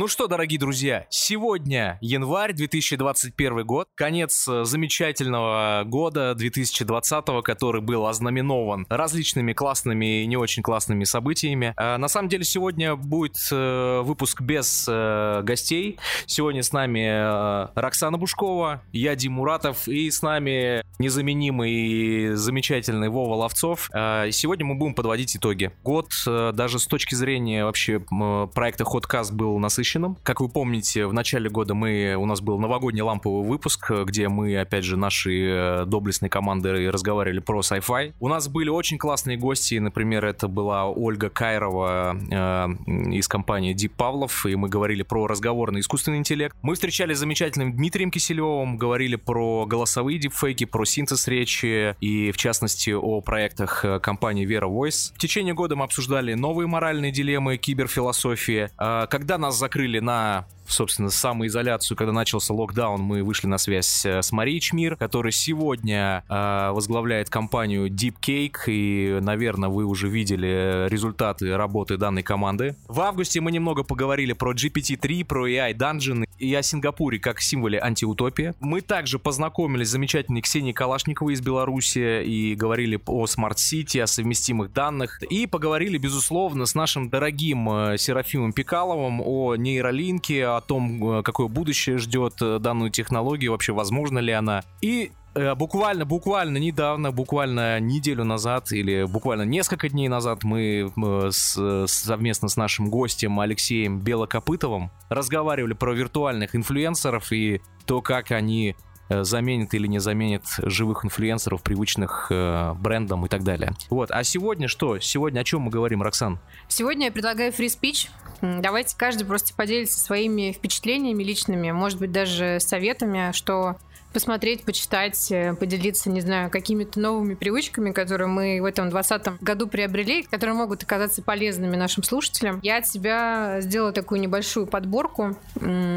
Ну что, дорогие друзья, сегодня январь 2021 год, конец э, замечательного года 2020, который был ознаменован различными классными и не очень классными событиями. А, на самом деле сегодня будет э, выпуск без э, гостей. Сегодня с нами Роксана Бушкова, я Дим Муратов и с нами незаменимый и замечательный Вова Ловцов. А, сегодня мы будем подводить итоги. Год даже с точки зрения вообще проекта Ходкаст был насыщен насыщенным. Как вы помните, в начале года мы, у нас был новогодний ламповый выпуск, где мы, опять же, наши э, доблестные команды разговаривали про sci-fi. У нас были очень классные гости, например, это была Ольга Кайрова э, из компании Deep Павлов, и мы говорили про разговорный искусственный интеллект. Мы встречались с замечательным Дмитрием Киселевым, говорили про голосовые дипфейки, про синтез речи и, в частности, о проектах э, компании Vera Voice. В течение года мы обсуждали новые моральные дилеммы киберфилософии. Э, когда нас закрыли на собственно, самоизоляцию, когда начался локдаун, мы вышли на связь э, с Марией Чмир, которая сегодня э, возглавляет компанию Deep Cake, и, наверное, вы уже видели результаты работы данной команды. В августе мы немного поговорили про GPT-3, про AI Dungeon и о Сингапуре как символе антиутопии. Мы также познакомились с замечательной Ксенией Калашниковой из Беларуси и говорили о Smart City, о совместимых данных, и поговорили, безусловно, с нашим дорогим э, Серафимом Пикаловым о нейролинке, о том, э, какое будущее ждет э, данную технологию, вообще возможно ли она. И э, Буквально, буквально недавно, буквально неделю назад или буквально несколько дней назад мы с, совместно с нашим гостем Алексеем Белокопытовым разговаривали про виртуальных инфлюенсеров и то, как они заменит или не заменит живых инфлюенсеров, привычных э, брендам и так далее. Вот. А сегодня что? Сегодня о чем мы говорим, Роксан? Сегодня я предлагаю speech. Давайте каждый просто поделится своими впечатлениями личными, может быть, даже советами, что посмотреть, почитать, э, поделиться, не знаю, какими-то новыми привычками, которые мы в этом 2020 году приобрели, которые могут оказаться полезными нашим слушателям. Я от себя сделала такую небольшую подборку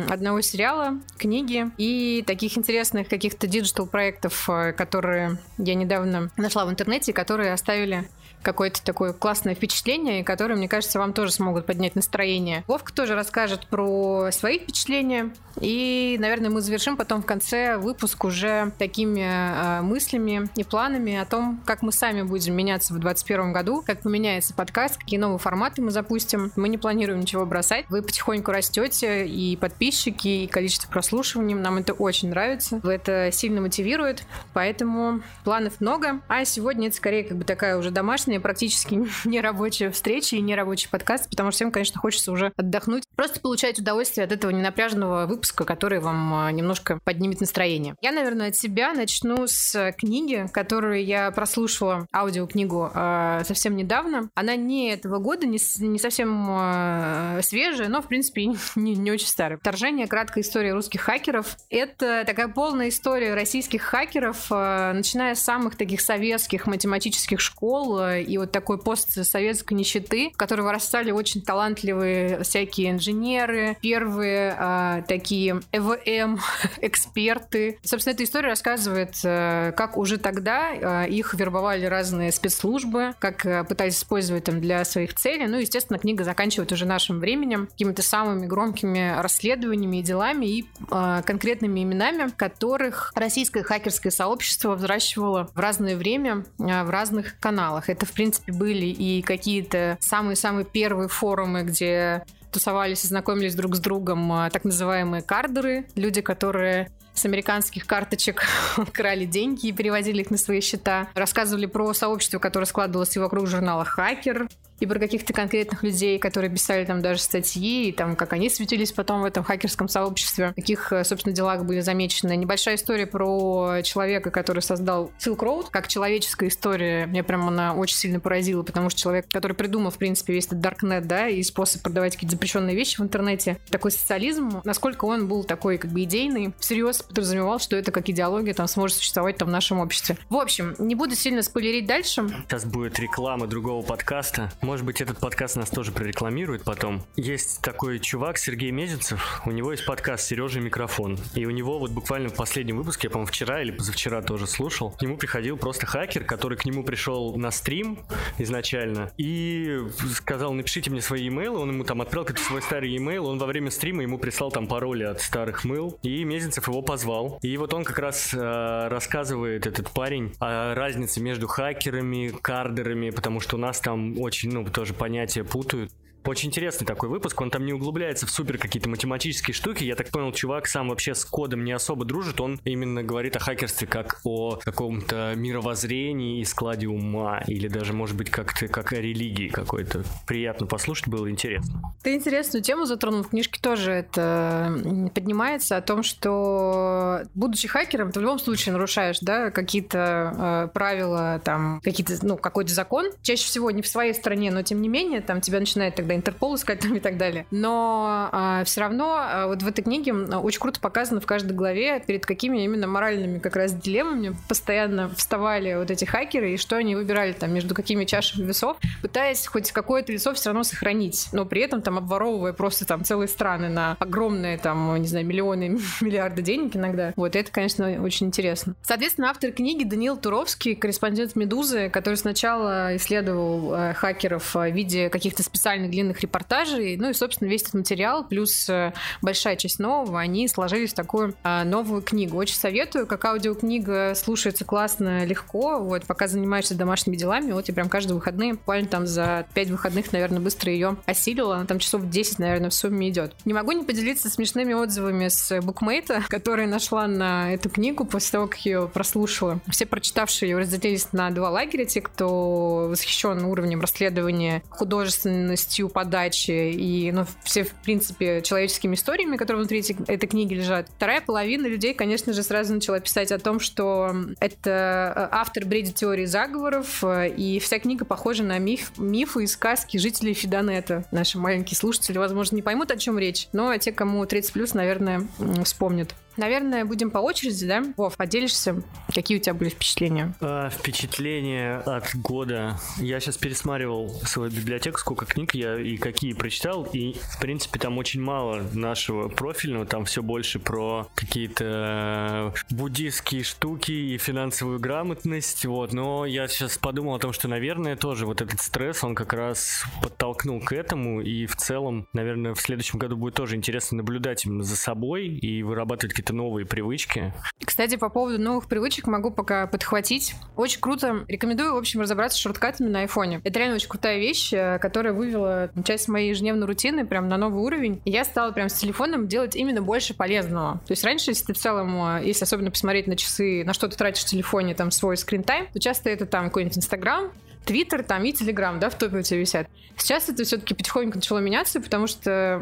одного сериала, книги и таких интересных каких-то диджитал-проектов, э, которые я недавно нашла в интернете, которые оставили какое-то такое классное впечатление, которые, мне кажется, вам тоже смогут поднять настроение. Вовка тоже расскажет про свои впечатления. И, наверное, мы завершим потом в конце выпуск уже такими э, мыслями и планами о том, как мы сами будем меняться в 2021 году, как поменяется подкаст, какие новые форматы мы запустим. Мы не планируем ничего бросать. Вы потихоньку растете, и подписчики, и количество прослушиваний. Нам это очень нравится. Это сильно мотивирует. Поэтому планов много. А сегодня это скорее как бы такая уже домашняя сегодня практически не рабочая встреча и не рабочий подкаст, потому что всем, конечно, хочется уже отдохнуть. Просто получать удовольствие от этого ненапряженного выпуска, который вам а, немножко поднимет настроение. Я, наверное, от себя начну с книги, которую я прослушала, аудиокнигу, э, совсем недавно. Она не этого года, не, не совсем э, свежая, но, в принципе, не, не очень старая. «Вторжение. Краткая история русских хакеров». Это такая полная история российских хакеров, э, начиная с самых таких советских математических школ и вот такой постсоветской нищеты, в которой вырастали очень талантливые всякие инженеры, первые а, такие ЭВМ эксперты. Собственно, эта история рассказывает, а, как уже тогда а, их вербовали разные спецслужбы, как а, пытались использовать там для своих целей. Ну, естественно, книга заканчивает уже нашим временем, какими-то самыми громкими расследованиями и делами и а, конкретными именами, которых российское хакерское сообщество взращивало в разное время а, в разных каналах. Это, в принципе, были и какие-то самые-самые первые форумы, где тусовались и знакомились друг с другом а, так называемые кардеры, люди, которые с американских карточек крали деньги и переводили их на свои счета. Рассказывали про сообщество, которое складывалось вокруг журнала «Хакер», и про каких-то конкретных людей, которые писали там даже статьи, и там, как они светились потом в этом хакерском сообществе, в каких, э, собственно, делах были замечены. Небольшая история про человека, который создал Silk Road, как человеческая история. Меня прям она очень сильно поразила, потому что человек, который придумал, в принципе, весь этот Darknet, да, и способ продавать какие-то запрещенные вещи в интернете, такой социализм, насколько он был такой как бы идейный, всерьез подразумевал, что это как идеология там сможет существовать там в нашем обществе. В общем, не буду сильно спойлерить дальше. Сейчас будет реклама другого подкаста. Может быть, этот подкаст нас тоже прорекламирует потом. Есть такой чувак, Сергей Мезенцев, у него есть подкаст «Сережа микрофон». И у него вот буквально в последнем выпуске, я, по-моему, вчера или позавчера тоже слушал, к нему приходил просто хакер, который к нему пришел на стрим изначально и сказал, напишите мне свои имейлы, он ему там отправил какой-то свой старый имейл, он во время стрима ему прислал там пароли от старых мыл, и Мезенцев его позвал. И вот он как раз э, рассказывает, этот парень, о разнице между хакерами, кардерами, потому что у нас там очень, ну, тоже понятия путают. Очень интересный такой выпуск, он там не углубляется в супер какие-то математические штуки. Я так понял, чувак сам вообще с кодом не особо дружит, он именно говорит о хакерстве как о каком-то мировоззрении и складе ума, или даже, может быть, как-то как о религии какой-то. Приятно послушать, было интересно. Ты интересную тему затронул, в книжке тоже это поднимается, о том, что, будучи хакером, ты в любом случае нарушаешь, да, какие-то э, правила, там, какие-то, ну, какой-то закон, чаще всего не в своей стране, но тем не менее, там тебя начинает тогда Интерпол искать там и так далее. Но а, все равно а, вот в этой книге очень круто показано в каждой главе, перед какими именно моральными как раз дилеммами постоянно вставали вот эти хакеры, и что они выбирали там между какими чашами весов, пытаясь хоть какое-то лицо все равно сохранить, но при этом там обворовывая просто там целые страны на огромные там, не знаю, миллионы, миллиарды денег иногда. Вот это, конечно, очень интересно. Соответственно, автор книги Даниил Туровский, корреспондент «Медузы», который сначала исследовал э, хакеров в виде каких-то специальных длинных репортажей. Ну и, собственно, весь этот материал, плюс э, большая часть нового, они сложились в такую а, новую книгу. Очень советую, как аудиокнига слушается классно, легко. Вот, пока занимаешься домашними делами, вот я прям каждые выходные, буквально там за 5 выходных, наверное, быстро ее осилила. Она там часов 10, наверное, в сумме идет. Не могу не поделиться смешными отзывами с букмейта, который нашла на эту книгу после того, как ее прослушала. Все прочитавшие ее разделились на два лагеря. Те, кто восхищен уровнем расследования, художественностью подачи и, ну, все, в принципе, человеческими историями, которые внутри этой книги лежат. Вторая половина людей, конечно же, сразу начала писать о том, что это э, автор бредит теории заговоров, э, и вся книга похожа на миф, мифы и сказки жителей Фидонета. Наши маленькие слушатели, возможно, не поймут, о чем речь, но те, кому 30+, наверное, вспомнят. Наверное, будем по очереди, да? Вов, поделишься, какие у тебя были впечатления? А, впечатления от года. Я сейчас пересматривал свою библиотеку, сколько книг я и какие прочитал, и, в принципе, там очень мало нашего профильного, там все больше про какие-то буддийские штуки и финансовую грамотность, вот, но я сейчас подумал о том, что, наверное, тоже вот этот стресс, он как раз подтолкнул к этому, и в целом, наверное, в следующем году будет тоже интересно наблюдать за собой и вырабатывать какие-то новые привычки. Кстати, по поводу новых привычек могу пока подхватить. Очень круто. Рекомендую, в общем, разобраться с шорткатами на айфоне. Это реально очень крутая вещь, э, которая вывела часть моей ежедневной рутины прям на новый уровень. И я стала прям с телефоном делать именно больше полезного. То есть раньше, если ты в целом, э, если особенно посмотреть на часы, на что ты тратишь в телефоне, там, свой скрин-тайм, то часто это там какой-нибудь Инстаграм, Твиттер там и Телеграм, да, в топе у тебя висят. Сейчас это все-таки потихоньку начало меняться, потому что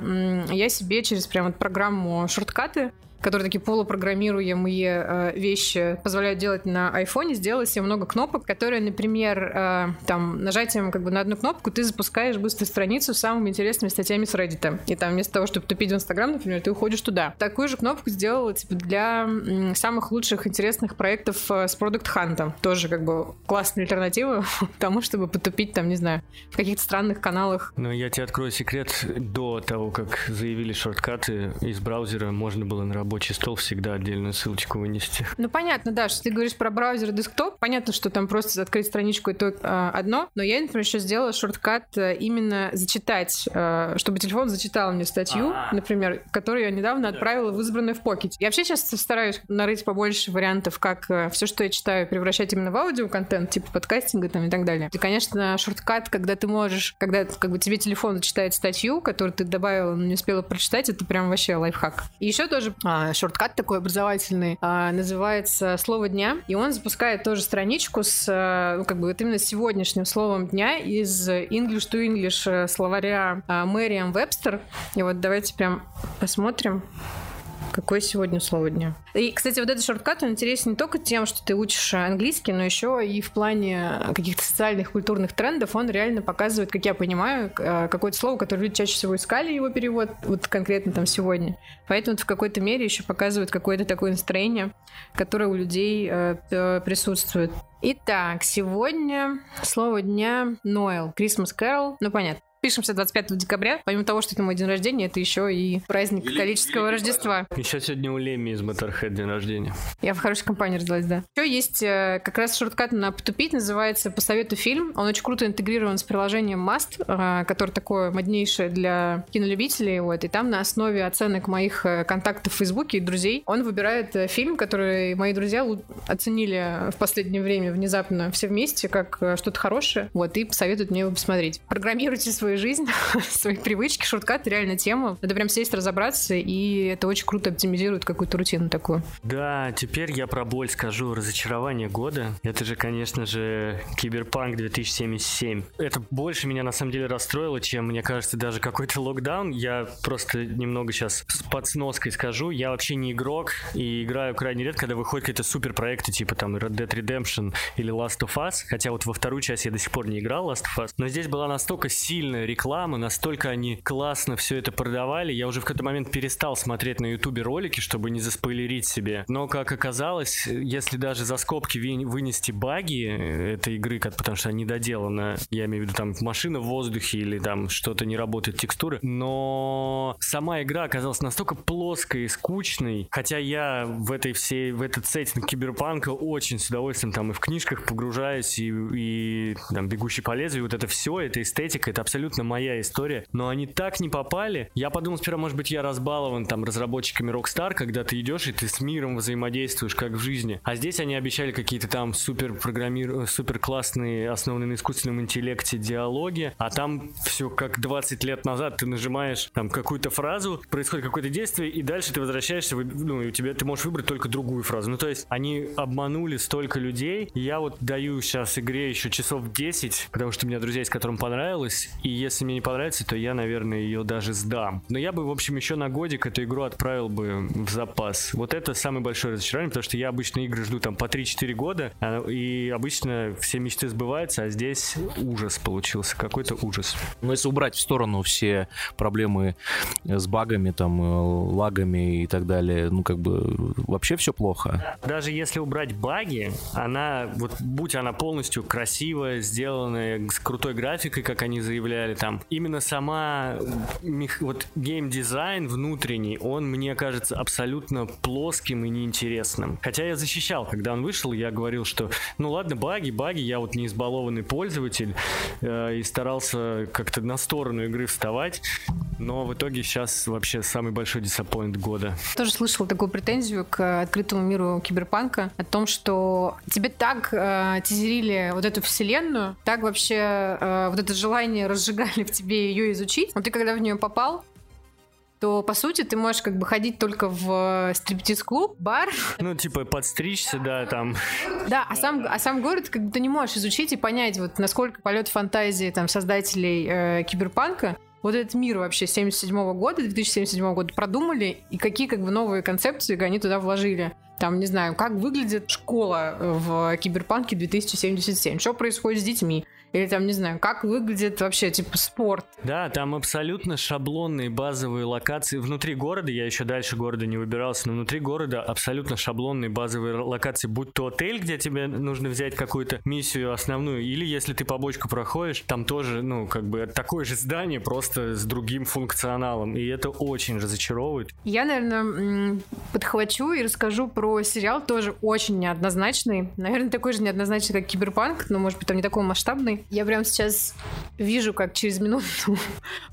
я себе через прям вот программу шорткаты которые такие полупрограммируемые э, вещи позволяют делать на айфоне, сделать себе много кнопок, которые, например, э, там, нажатием как бы на одну кнопку ты запускаешь быструю страницу с самыми интересными статьями с Reddit. И там вместо того, чтобы тупить в Инстаграм, например, ты уходишь туда. Такую же кнопку сделала типа, для самых лучших интересных проектов э, с Product Hunt. Тоже как бы классная альтернатива тому, чтобы потупить там, не знаю, в каких-то странных каналах. Но я тебе открою секрет. До того, как заявили шорткаты из браузера, можно было на работе рабочий стол всегда отдельную ссылочку вынести. Ну, понятно, да, что ты говоришь про браузер и десктоп. Понятно, что там просто открыть страничку это э, одно, но я, например, еще сделала шорткат э, именно зачитать, э, чтобы телефон зачитал мне статью, А-а-а. например, которую я недавно отправила в избранную в Pocket. Я вообще сейчас стараюсь нарыть побольше вариантов, как э, все, что я читаю, превращать именно в аудиоконтент, типа подкастинга там и так далее. И, конечно, шорткат, когда ты можешь, когда как бы тебе телефон зачитает статью, которую ты добавила, но не успела прочитать, это прям вообще лайфхак. И еще тоже а, шорткат такой образовательный, а, называется «Слово дня», и он запускает тоже страничку с, а, ну, как бы, вот именно сегодняшним словом дня из English to English э, словаря Мэриам Вебстер. И вот давайте прям посмотрим. Какое сегодня слово дня? И, кстати, вот этот шорткат, он интересен не только тем, что ты учишь английский, но еще и в плане каких-то социальных, культурных трендов он реально показывает, как я понимаю, э, какое-то слово, которое люди чаще всего искали его перевод, вот конкретно там сегодня. Поэтому в какой-то мере еще показывает какое-то такое настроение, которое у людей э, присутствует. Итак, сегодня слово дня Ноэл. Christmas Carol. Ну, понятно. Пишемся 25 декабря. Помимо того, что это мой день рождения, это еще и праздник Вели... католического Великий Рождества. Еще сегодня у Леми из Motorhead день рождения. Я в хорошей компании родилась, да. Еще есть э, как раз шорткат на потупить, называется «По совету фильм». Он очень круто интегрирован с приложением Must, э, который такое моднейшее для кинолюбителей. Вот, и там на основе оценок моих э, контактов в Фейсбуке и друзей он выбирает фильм, который мои друзья оценили в последнее время внезапно все вместе, как что-то хорошее. Вот, и посоветуют мне его посмотреть. Программируйте свой свою жизнь, свои привычки. Шорткат реально тема. Надо прям сесть, разобраться, и это очень круто оптимизирует какую-то рутину такую. Да, теперь я про боль скажу. Разочарование года. Это же, конечно же, Киберпанк 2077. Это больше меня на самом деле расстроило, чем, мне кажется, даже какой-то локдаун. Я просто немного сейчас с подсноской скажу. Я вообще не игрок и играю крайне редко, когда выходят какие-то супер проекты типа там Red Dead Redemption или Last of Us. Хотя вот во вторую часть я до сих пор не играл Last of Us. Но здесь была настолько сильная реклама, настолько они классно все это продавали. Я уже в какой-то момент перестал смотреть на ютубе ролики, чтобы не заспойлерить себе. Но, как оказалось, если даже за скобки вынести баги этой игры, потому что они доделаны, я имею в виду там машина в воздухе или там что-то не работает текстуры, но сама игра оказалась настолько плоской и скучной, хотя я в этой всей, в этот сеттинг киберпанка очень с удовольствием там и в книжках погружаюсь, и, и там бегущий по лезвию, вот это все, эта эстетика, это абсолютно абсолютно моя история, но они так не попали. Я подумал сперва, может быть, я разбалован там разработчиками Rockstar, когда ты идешь и ты с миром взаимодействуешь, как в жизни. А здесь они обещали какие-то там супер программир... супер классные, основанные на искусственном интеллекте диалоги, а там все как 20 лет назад ты нажимаешь там какую-то фразу, происходит какое-то действие, и дальше ты возвращаешься, ну, и у тебя ты можешь выбрать только другую фразу. Ну, то есть они обманули столько людей, я вот даю сейчас игре еще часов 10, потому что у меня друзья есть, которым понравилось, и если мне не понравится, то я, наверное, ее даже сдам. Но я бы, в общем, еще на годик эту игру отправил бы в запас. Вот это самое большое разочарование, потому что я обычно игры жду там по 3-4 года, а, и обычно все мечты сбываются, а здесь ужас получился, какой-то ужас. Но если убрать в сторону все проблемы с багами, там, э, лагами и так далее, ну, как бы вообще все плохо. Даже если убрать баги, она, вот будь она полностью красивая, сделанная, с крутой графикой, как они заявляли, далее, там именно сама вот геймдизайн внутренний, он мне кажется абсолютно плоским и неинтересным. Хотя я защищал, когда он вышел, я говорил, что ну ладно, баги, баги, я вот не избалованный пользователь э, и старался как-то на сторону игры вставать, но в итоге сейчас вообще самый большой диссаппоинт года. Тоже слышал такую претензию к открытому миру киберпанка о том, что тебе так э, тизерили вот эту вселенную, так вообще э, вот это желание разжигать предлагали в тебе ее изучить, но ты когда в нее попал, то, по сути, ты можешь как бы ходить только в стриптиз-клуб, бар. Ну, типа, подстричься, да, там. Да, а сам, а сам город как бы ты не можешь изучить и понять, вот насколько полет фантазии там создателей э, киберпанка вот этот мир вообще 77 года, 2077 года продумали, и какие как бы новые концепции они туда вложили. Там, не знаю, как выглядит школа в Киберпанке 2077, что происходит с детьми, или там, не знаю, как выглядит вообще, типа, спорт. Да, там абсолютно шаблонные базовые локации. Внутри города, я еще дальше города не выбирался, но внутри города абсолютно шаблонные базовые локации. Будь то отель, где тебе нужно взять какую-то миссию основную, или если ты побочку проходишь, там тоже, ну, как бы такое же здание, просто с другим функционалом. И это очень разочаровывает. Я, наверное, подхвачу и расскажу про сериал, тоже очень неоднозначный. Наверное, такой же неоднозначный, как Киберпанк, но, может быть, там не такой масштабный. Я прям сейчас вижу, как через минуту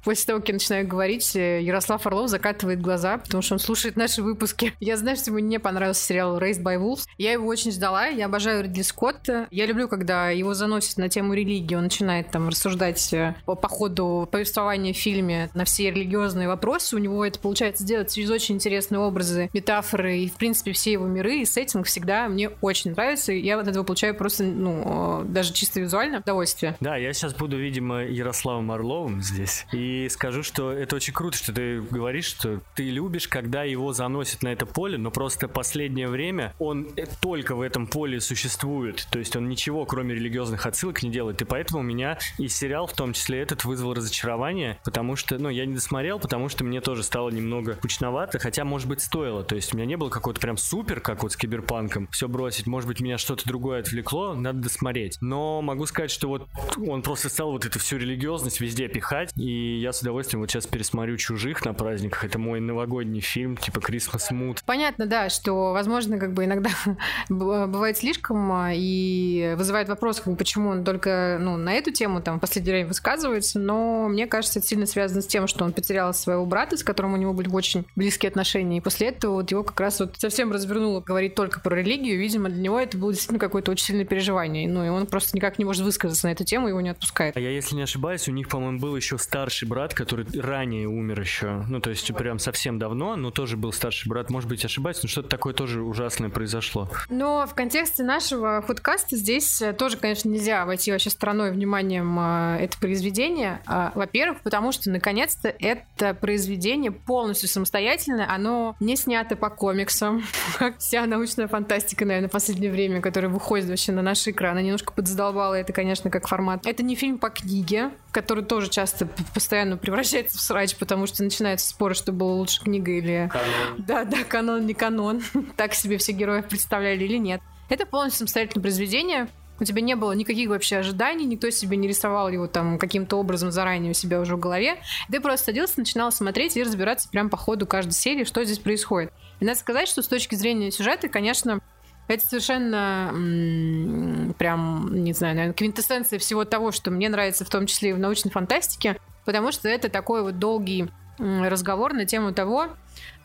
после того, как я начинаю говорить, Ярослав Орлов закатывает глаза, потому что он слушает наши выпуски. Я знаю, что ему не понравился сериал Raised by Wolves. Я его очень ждала, я обожаю Ридли Скотта. Я люблю, когда его заносят на тему религии, он начинает там рассуждать э, по, по ходу повествования в фильме на все религиозные вопросы. У него это получается сделать через очень интересные образы, метафоры и, в принципе, все его миры и сеттинг всегда мне очень нравится. Я от этого получаю просто, ну, даже чисто визуально удовольствие удовольствие. Да, я сейчас буду, видимо, Ярославом Орловым здесь. И скажу, что это очень круто, что ты говоришь, что ты любишь, когда его заносят на это поле, но просто последнее время он только в этом поле существует. То есть он ничего, кроме религиозных отсылок, не делает. И поэтому меня и сериал, в том числе этот, вызвал разочарование, потому что, ну, я не досмотрел, потому что мне тоже стало немного кучновато, хотя, может быть, стоило. То есть у меня не было какого-то прям супер, как вот с киберпанком, все бросить. Может быть, меня что-то другое отвлекло, надо досмотреть. Но могу сказать, что вот он просто стал вот эту всю религиозность везде пихать, и я с удовольствием вот сейчас пересмотрю «Чужих» на праздниках. Это мой новогодний фильм, типа «Christmas Mood». Понятно, да, что, возможно, как бы иногда бывает слишком а, и вызывает вопрос, как бы, почему он только ну, на эту тему там в последнее время высказывается, но мне кажется, это сильно связано с тем, что он потерял своего брата, с которым у него были очень близкие отношения, и после этого вот его как раз вот совсем развернуло говорить только про религию, видимо, для него это было действительно какое-то очень сильное переживание, ну и он просто никак не может высказаться на эту тему, его не отпускает. А я, если не ошибаюсь, у них, по-моему, был еще старший брат, который ранее умер еще, ну то есть прям совсем давно, но тоже был старший брат, может быть, ошибаюсь, но что-то такое тоже ужасное произошло. Но в контексте нашего худкаста здесь э, тоже, конечно, нельзя войти вообще стороной вниманием э, это произведение. А, во-первых, потому что, наконец-то, это произведение полностью самостоятельное, оно не снято по комиксам, как вся научная фантастика, наверное, в последнее время, которая выходит вообще на наш экран. Она немножко подзадолбала это, конечно, как формат. Это не фильм по книге, который тоже часто постоянно превращается в срач, потому что начинаются споры, что было лучше книга или... Канон. Да, да, канон, не канон. так себе все героев представляли или нет. Это полностью самостоятельное произведение. У тебя не было никаких вообще ожиданий, никто себе не рисовал его там каким-то образом заранее у себя уже в голове. Ты просто садился, начинал смотреть и разбираться прям по ходу каждой серии, что здесь происходит. И надо сказать, что с точки зрения сюжета, конечно, это совершенно прям, не знаю, наверное, квинтэссенция всего того, что мне нравится, в том числе и в научной фантастике, потому что это такой вот долгий разговор на тему того,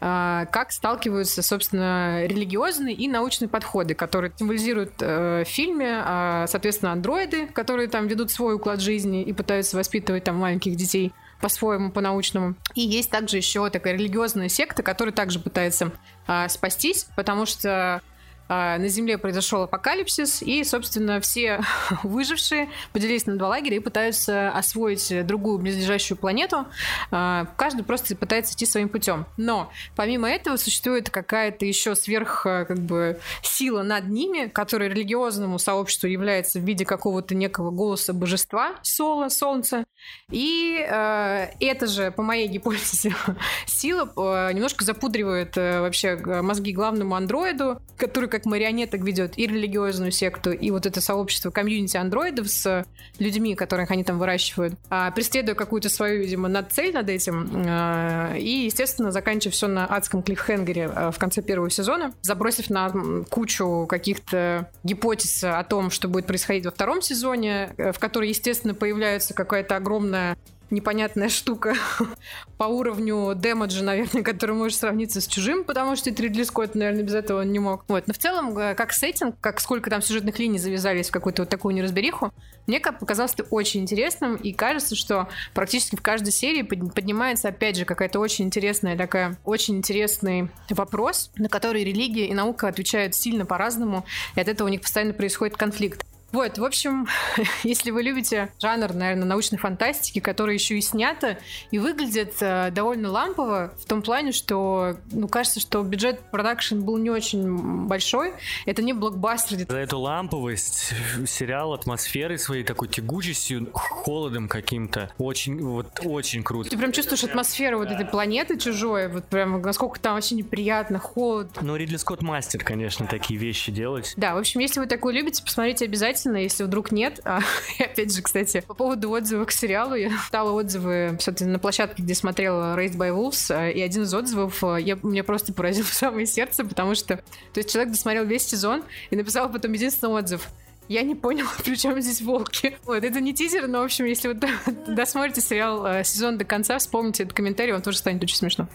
а, как сталкиваются, собственно, религиозные и научные подходы, которые символизируют э, в фильме, а, соответственно, андроиды, которые там ведут свой уклад жизни и пытаются воспитывать там маленьких детей по-своему, по-научному. И есть также еще такая религиозная секта, которая также пытается а, спастись, потому что на Земле произошел апокалипсис, и, собственно, все выжившие поделились на два лагеря и пытаются освоить другую близлежащую планету. А, каждый просто пытается идти своим путем. Но помимо этого существует какая-то еще сверх как бы сила над ними, которая религиозному сообществу является в виде какого-то некого голоса божества, Сола, Солнца. И э, это же, по моей гипотезе, сила э, немножко запудривает э, вообще мозги главному андроиду, который как марионеток ведет и религиозную секту, и вот это сообщество комьюнити андроидов с людьми, которых они там выращивают, а, преследуя какую-то свою, видимо, над цель над этим. А, и, естественно, заканчивая все на адском клиффхенгере а, в конце первого сезона, забросив на кучу каких-то гипотез о том, что будет происходить во втором сезоне, э, в которой, естественно, появляется какая-то огромная непонятная штука по уровню демеджа, наверное, который может сравниться с чужим, потому что Ридли Скотт, наверное, без этого не мог. Вот. Но в целом, э, как сеттинг, как сколько там сюжетных линий завязались в какую-то вот такую неразбериху, мне как показалось это очень интересным, и кажется, что практически в каждой серии поднимается, опять же, какая-то очень интересная такая, очень интересный вопрос, на который религия и наука отвечают сильно по-разному, и от этого у них постоянно происходит конфликт. Вот, в общем, если вы любите жанр, наверное, научной фантастики, который еще и снято и выглядит э, довольно лампово, в том плане, что, ну, кажется, что бюджет продакшн был не очень большой. Это не блокбастер. За эту ламповость сериал атмосферой своей такой тягучестью, холодом каким-то, очень, вот, очень круто. Ты прям чувствуешь атмосферу вот этой планеты чужой, вот прям насколько там вообще неприятно, холод. Ну, Ридли Скотт мастер, конечно, такие вещи делать. Да, в общем, если вы такое любите, посмотрите обязательно обязательно, если вдруг нет. А, и опять же, кстати, по поводу отзывов к сериалу, я читала отзывы, собственно, на площадке, где смотрела Raised by Wolves, а, и один из отзывов а, я, меня просто поразил в самое сердце, потому что, то есть человек досмотрел весь сезон и написал потом единственный отзыв. Я не поняла, при чем здесь волки. Вот, это не тизер, но, в общем, если вы досмотрите сериал сезон до конца, вспомните этот комментарий, он тоже станет очень смешно.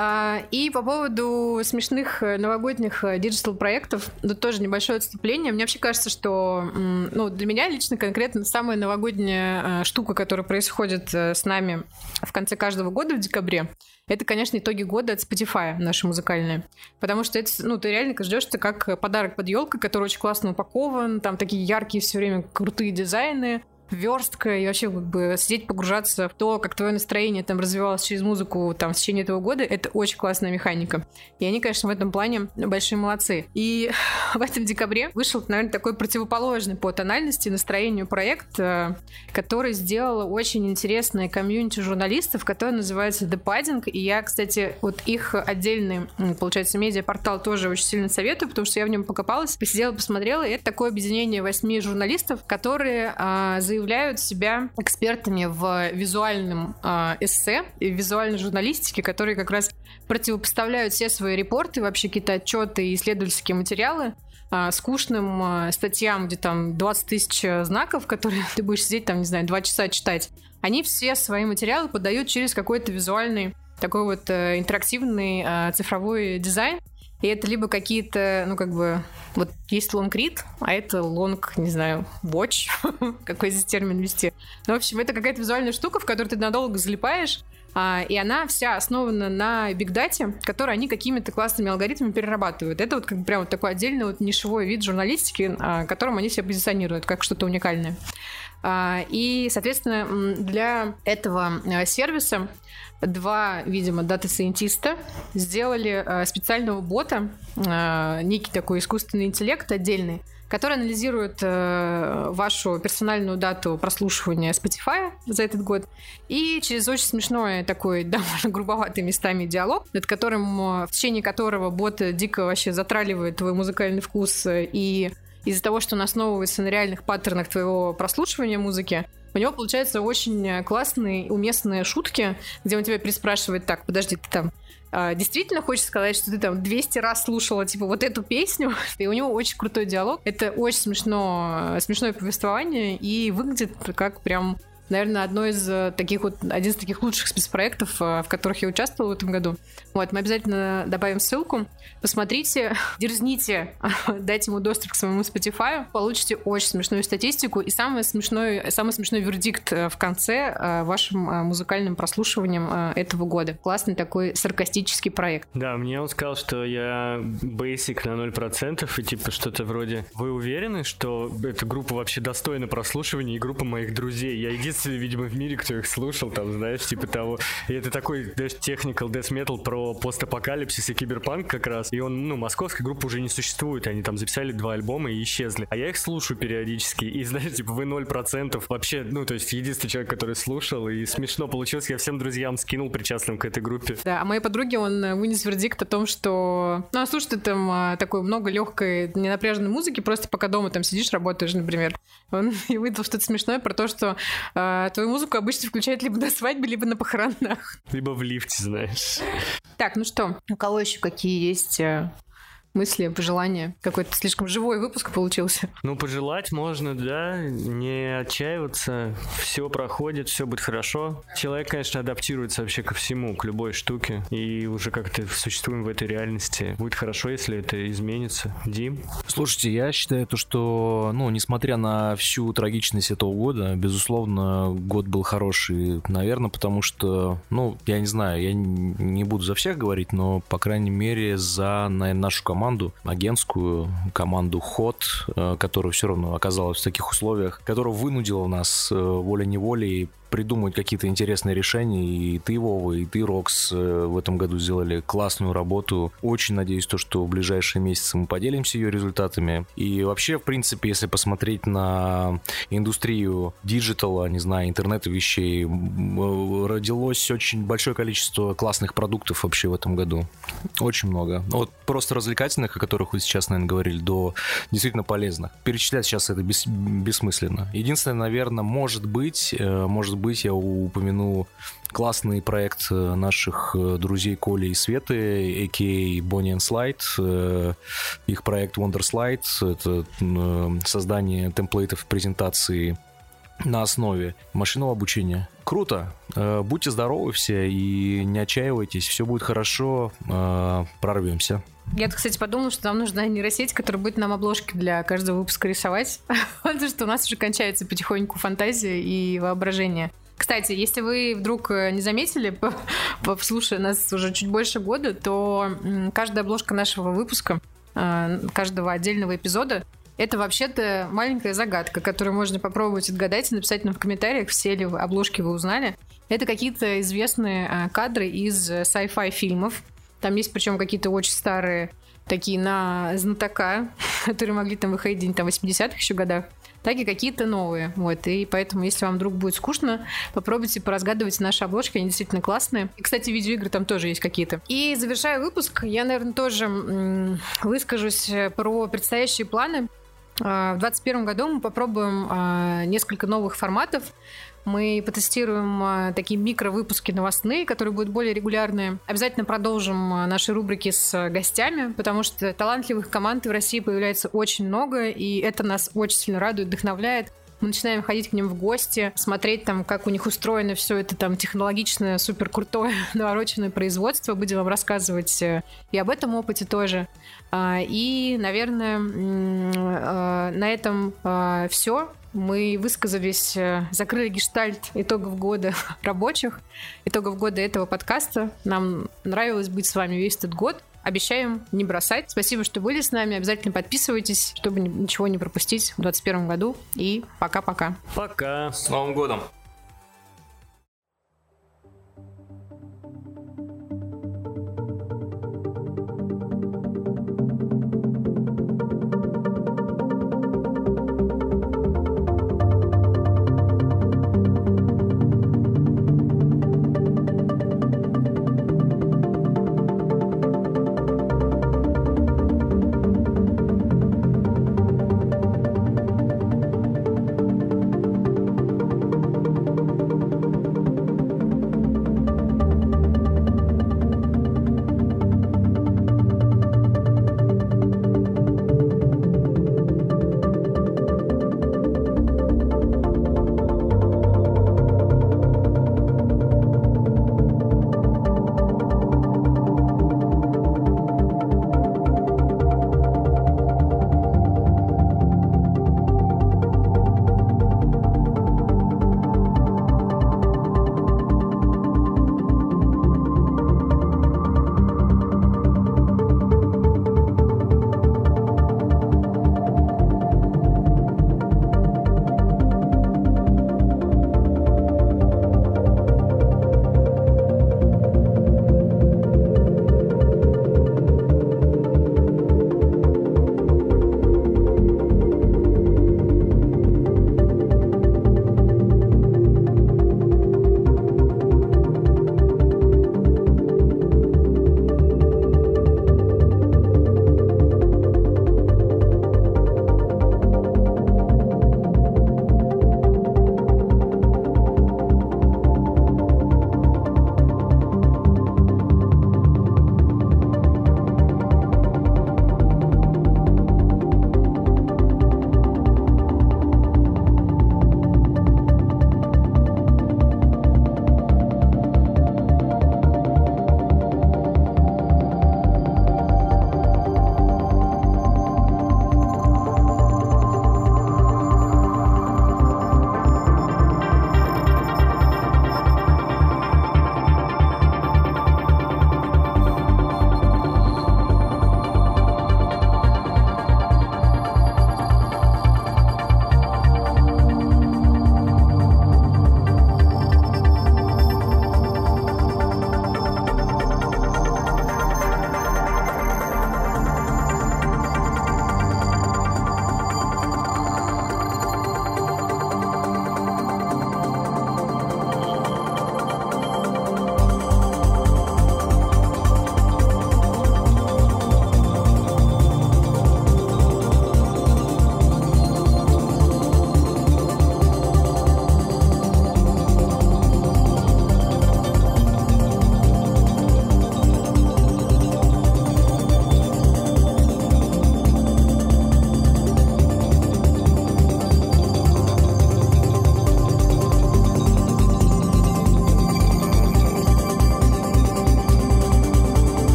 А, и по поводу смешных э, новогодних э, диджитал-проектов, тут тоже небольшое отступление. Мне вообще кажется, что ну, для меня лично конкретно самая новогодняя э, штука, которая происходит с нами в конце каждого года в декабре, это, конечно, итоги года от Spotify наши музыкальные. Потому что это, ну, ты реально ждешь это как подарок под елкой, который очень классно упакован, там такие яркие все время крутые дизайны, верстка и вообще как бы сидеть погружаться в то, как твое настроение там развивалось через музыку там в течение этого года, это очень классная механика. И они, конечно, в этом плане большие молодцы. И в этом декабре вышел, наверное, такой противоположный по тональности настроению проект, э, который сделала очень интересная комьюнити журналистов, который называется The Padding. И я, кстати, вот их отдельный, получается, медиапортал тоже очень сильно советую, потому что я в нем покопалась, посидела, посмотрела. И это такое объединение восьми журналистов, которые а, заявляют себя экспертами в визуальном а, эссе и визуальной журналистике, которые как раз противопоставляют все свои репорты, вообще какие-то отчеты и исследовательские материалы а, скучным а, статьям, где там 20 тысяч знаков, которые ты будешь сидеть там, не знаю, два часа читать. Они все свои материалы подают через какой-то визуальный такой вот э, интерактивный цифровой дизайн. И это либо какие-то, ну, как бы, вот есть read, а это long, не знаю, watch, какой здесь термин вести. Ну, в общем, это какая-то визуальная штука, в которую ты надолго залипаешь, а, и она вся основана на big дате, который они какими-то классными алгоритмами перерабатывают. Это вот как прям вот такой отдельный вот нишевой вид журналистики, а, которым они себя позиционируют как что-то уникальное. А, и, соответственно, для этого э, сервиса два, видимо, data scientist а сделали э, специального бота, э, некий такой искусственный интеллект отдельный, который анализирует вашу персональную дату прослушивания Spotify за этот год. И через очень смешной такой довольно грубоватый местами диалог, над которым, в течение которого бот дико вообще затраливает твой музыкальный вкус и из-за того, что он основывается на реальных паттернах твоего прослушивания музыки, у него получаются очень классные, уместные шутки, где он тебя переспрашивает, так, подожди, ты там а, действительно хочешь сказать, что ты там 200 раз слушала, типа, вот эту песню, и у него очень крутой диалог. Это очень смешно, смешное повествование, и выглядит как прям наверное, одно из э, таких вот, один из таких лучших спецпроектов, э, в которых я участвовала в этом году. Вот, мы обязательно добавим ссылку. Посмотрите, дерзните, дайте ему доступ к своему Spotify, получите очень смешную статистику и самый смешной, самый смешной вердикт э, в конце вашим музыкальным прослушиванием этого года. Классный такой саркастический проект. Да, мне он сказал, что я basic на 0%, и типа что-то вроде «Вы уверены, что эта группа вообще достойна прослушивания и группа моих друзей?» Я единственный единственный, видимо, в мире, кто их слушал, там, знаешь, типа того. И это такой, знаешь, technical death metal про постапокалипсис и киберпанк как раз. И он, ну, московская группа уже не существует. Они там записали два альбома и исчезли. А я их слушаю периодически. И, знаешь, типа, вы 0% вообще, ну, то есть единственный человек, который слушал. И смешно получилось. Я всем друзьям скинул причастным к этой группе. Да, а моей подруге он э, вынес вердикт о том, что, ну, а слушай, ты там а, такой много легкой, ненапряженной музыки, просто пока дома там сидишь, работаешь, например. Он и выдал что-то смешное про то, что а, а, твою музыку обычно включают либо на свадьбе, либо на похоронах. Либо в лифте, знаешь. Так, ну что, у кого еще какие есть э, мысли, пожелания. Какой-то слишком живой выпуск получился. Ну, пожелать можно, да, не отчаиваться. Все проходит, все будет хорошо. Человек, конечно, адаптируется вообще ко всему, к любой штуке. И уже как-то существуем в этой реальности. Будет хорошо, если это изменится. Дим? Слушайте, я считаю то, что, ну, несмотря на всю трагичность этого года, безусловно, год был хороший. Наверное, потому что, ну, я не знаю, я не буду за всех говорить, но, по крайней мере, за, наверное, нашу команду команду, агентскую команду Ход, э, которая все равно оказалась в таких условиях, которая вынудила нас э, волей-неволей придумать какие-то интересные решения. И ты, Вова, и ты, Рокс, э, в этом году сделали классную работу. Очень надеюсь, то, что в ближайшие месяцы мы поделимся ее результатами. И вообще, в принципе, если посмотреть на индустрию диджитала, не знаю, интернета вещей, родилось очень большое количество классных продуктов вообще в этом году. Очень много. Вот просто развлекательных, о которых вы сейчас, наверное, говорили, до действительно полезных. Перечислять сейчас это бес, бессмысленно. Единственное, наверное, может быть, э, может быть, я упомяну классный проект э, наших э, друзей Коли и Светы, a.k.a. Bonnie and Slide. Э, их проект Wonder Slide — это создание темплейтов презентации на основе машинного обучения. Круто. Будьте здоровы все и не отчаивайтесь. Все будет хорошо. Прорвемся. Я, кстати, подумала, что нам нужна нейросеть, которая будет нам обложки для каждого выпуска рисовать, потому что у нас уже кончается потихоньку фантазия и воображение. Кстати, если вы вдруг э, не заметили, слушая нас уже чуть больше года, то каждая обложка нашего выпуска, э, каждого отдельного эпизода Это вообще-то маленькая загадка, которую можно попробовать отгадать и написать нам в комментариях, все ли обложки вы узнали. Это какие-то известные а, кадры из sci-fi фильмов. Там есть причем какие-то очень старые такие на знатока, которые могли там выходить где-нибудь там в 80-х еще годах так и какие-то новые. Вот. И поэтому, если вам вдруг будет скучно, попробуйте поразгадывать наши обложки, они действительно классные. И, кстати, видеоигры там тоже есть какие-то. И завершая выпуск, я, наверное, тоже выскажусь про предстоящие планы. А, в 2021 году мы попробуем а, несколько новых форматов. Мы потестируем а, такие микро-выпуски новостные, которые будут более регулярные. Обязательно продолжим наши рубрики с гостями, потому что талантливых команд в России появляется очень много, и это нас очень сильно радует, вдохновляет мы начинаем ходить к ним в гости, смотреть там, как у них устроено все это там технологичное, супер крутое, навороченное производство. Будем вам рассказывать э, и об этом опыте тоже. И, наверное, на этом все. Мы высказались, э, закрыли гештальт итогов года рабочих, итогов года этого подкаста. Нам нравилось быть с вами весь этот год. Обещаем не бросать. Спасибо, что были с нами. Обязательно подписывайтесь, чтобы ничего не пропустить в 2021 году. И пока-пока. Пока. С Новым годом.